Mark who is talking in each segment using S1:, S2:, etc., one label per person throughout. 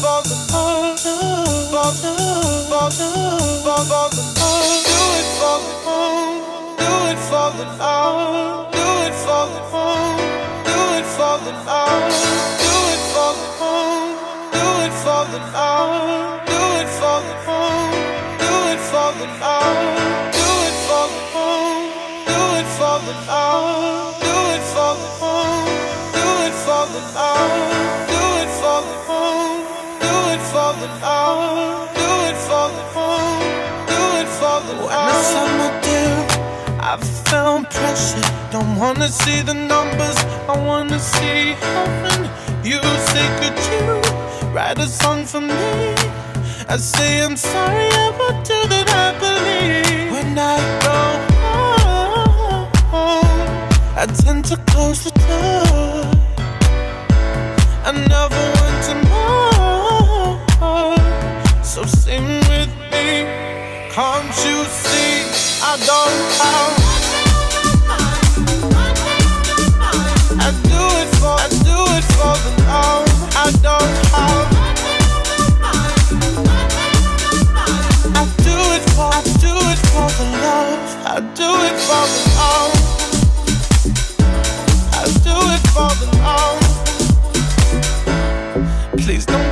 S1: Bye. Do it for the love, do it for the love, do it for the love. Sound precious, don't wanna see the numbers, I wanna see heaven. You say, could you write a song for me? I say, I'm sorry, I will do that, I believe. When I go home, I tend to close the door. I never want to more. So sing with me, can't you see? I don't have. I don't. I do it for, I do it for the love. I do it for the love. I do it for the love. Please don't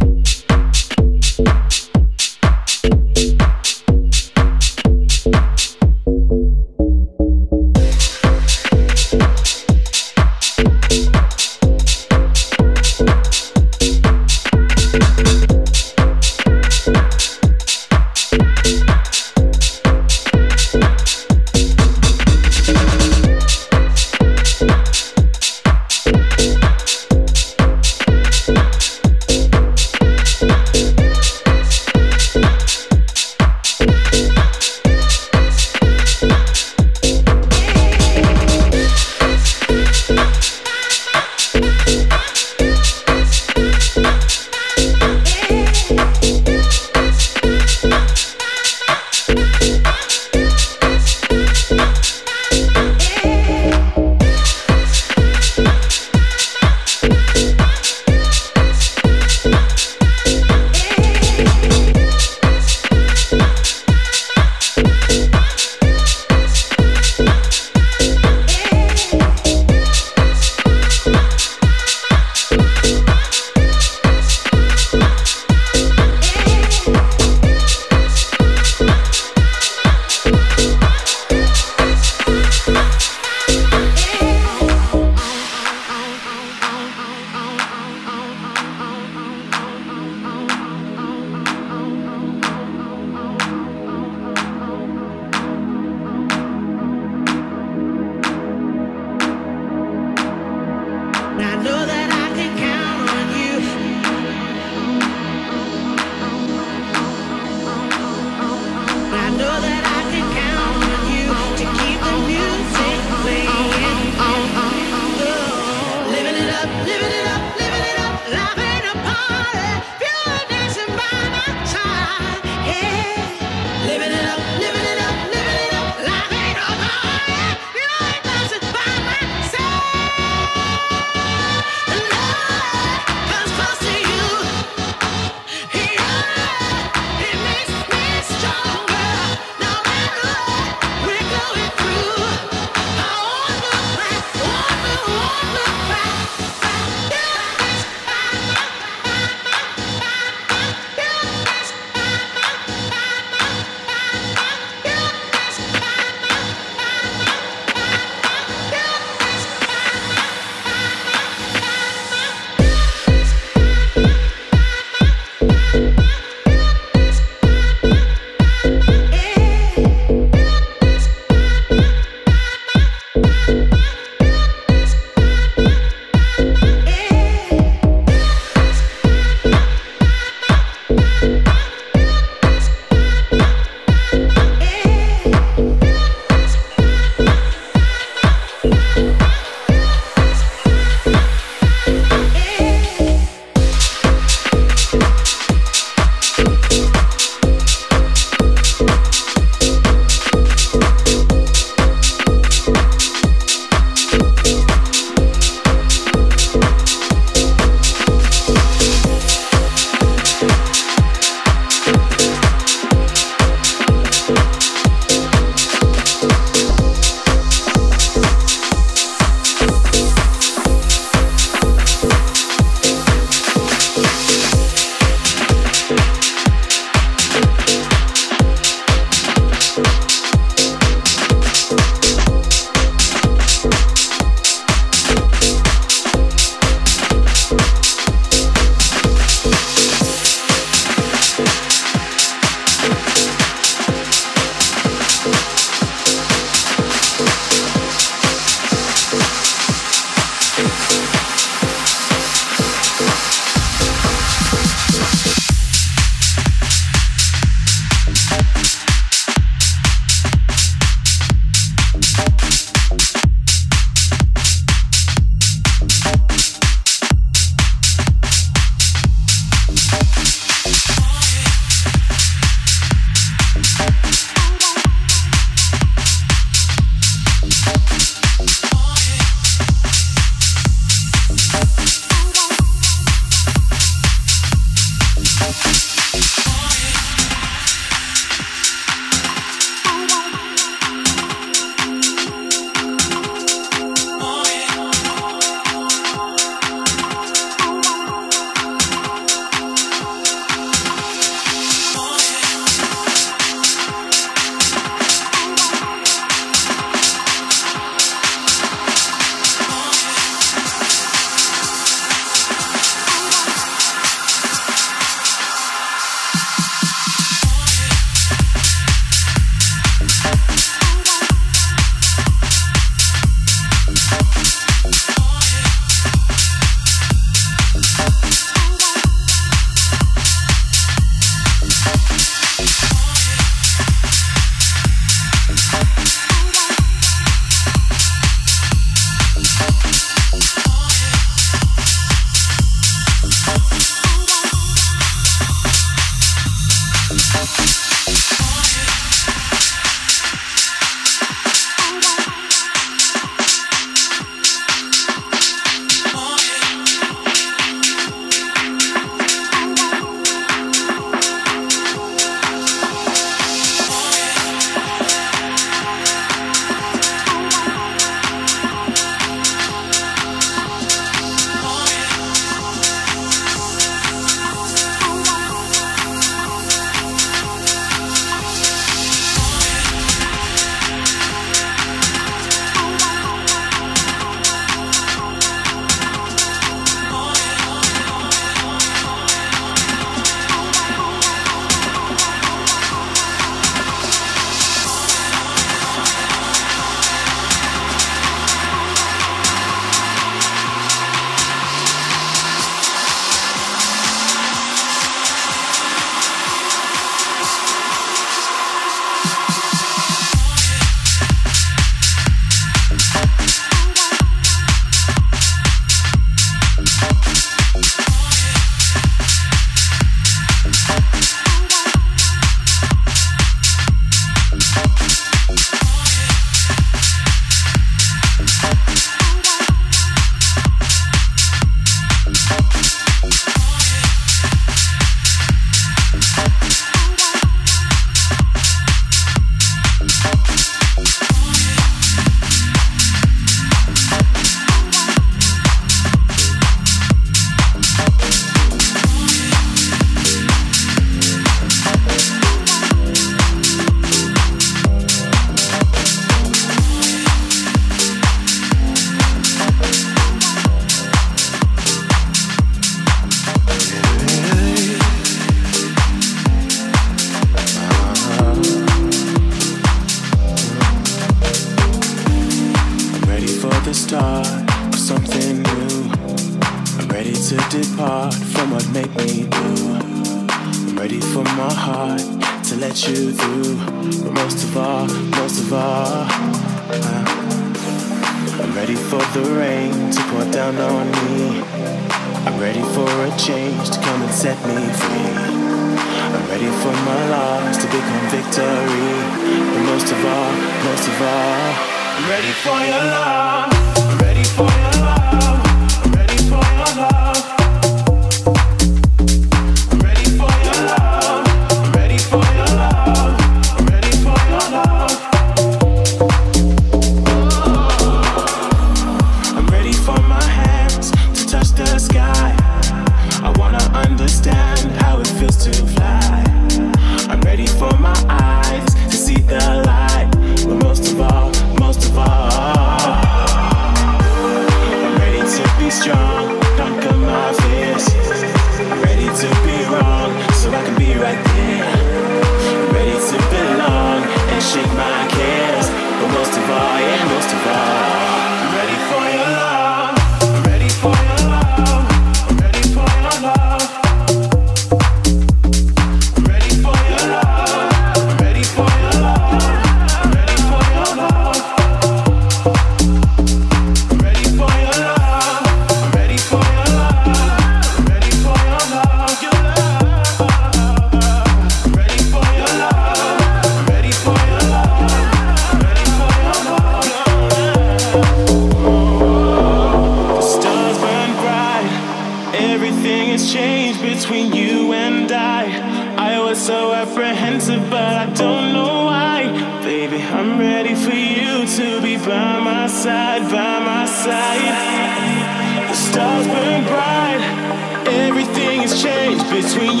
S2: love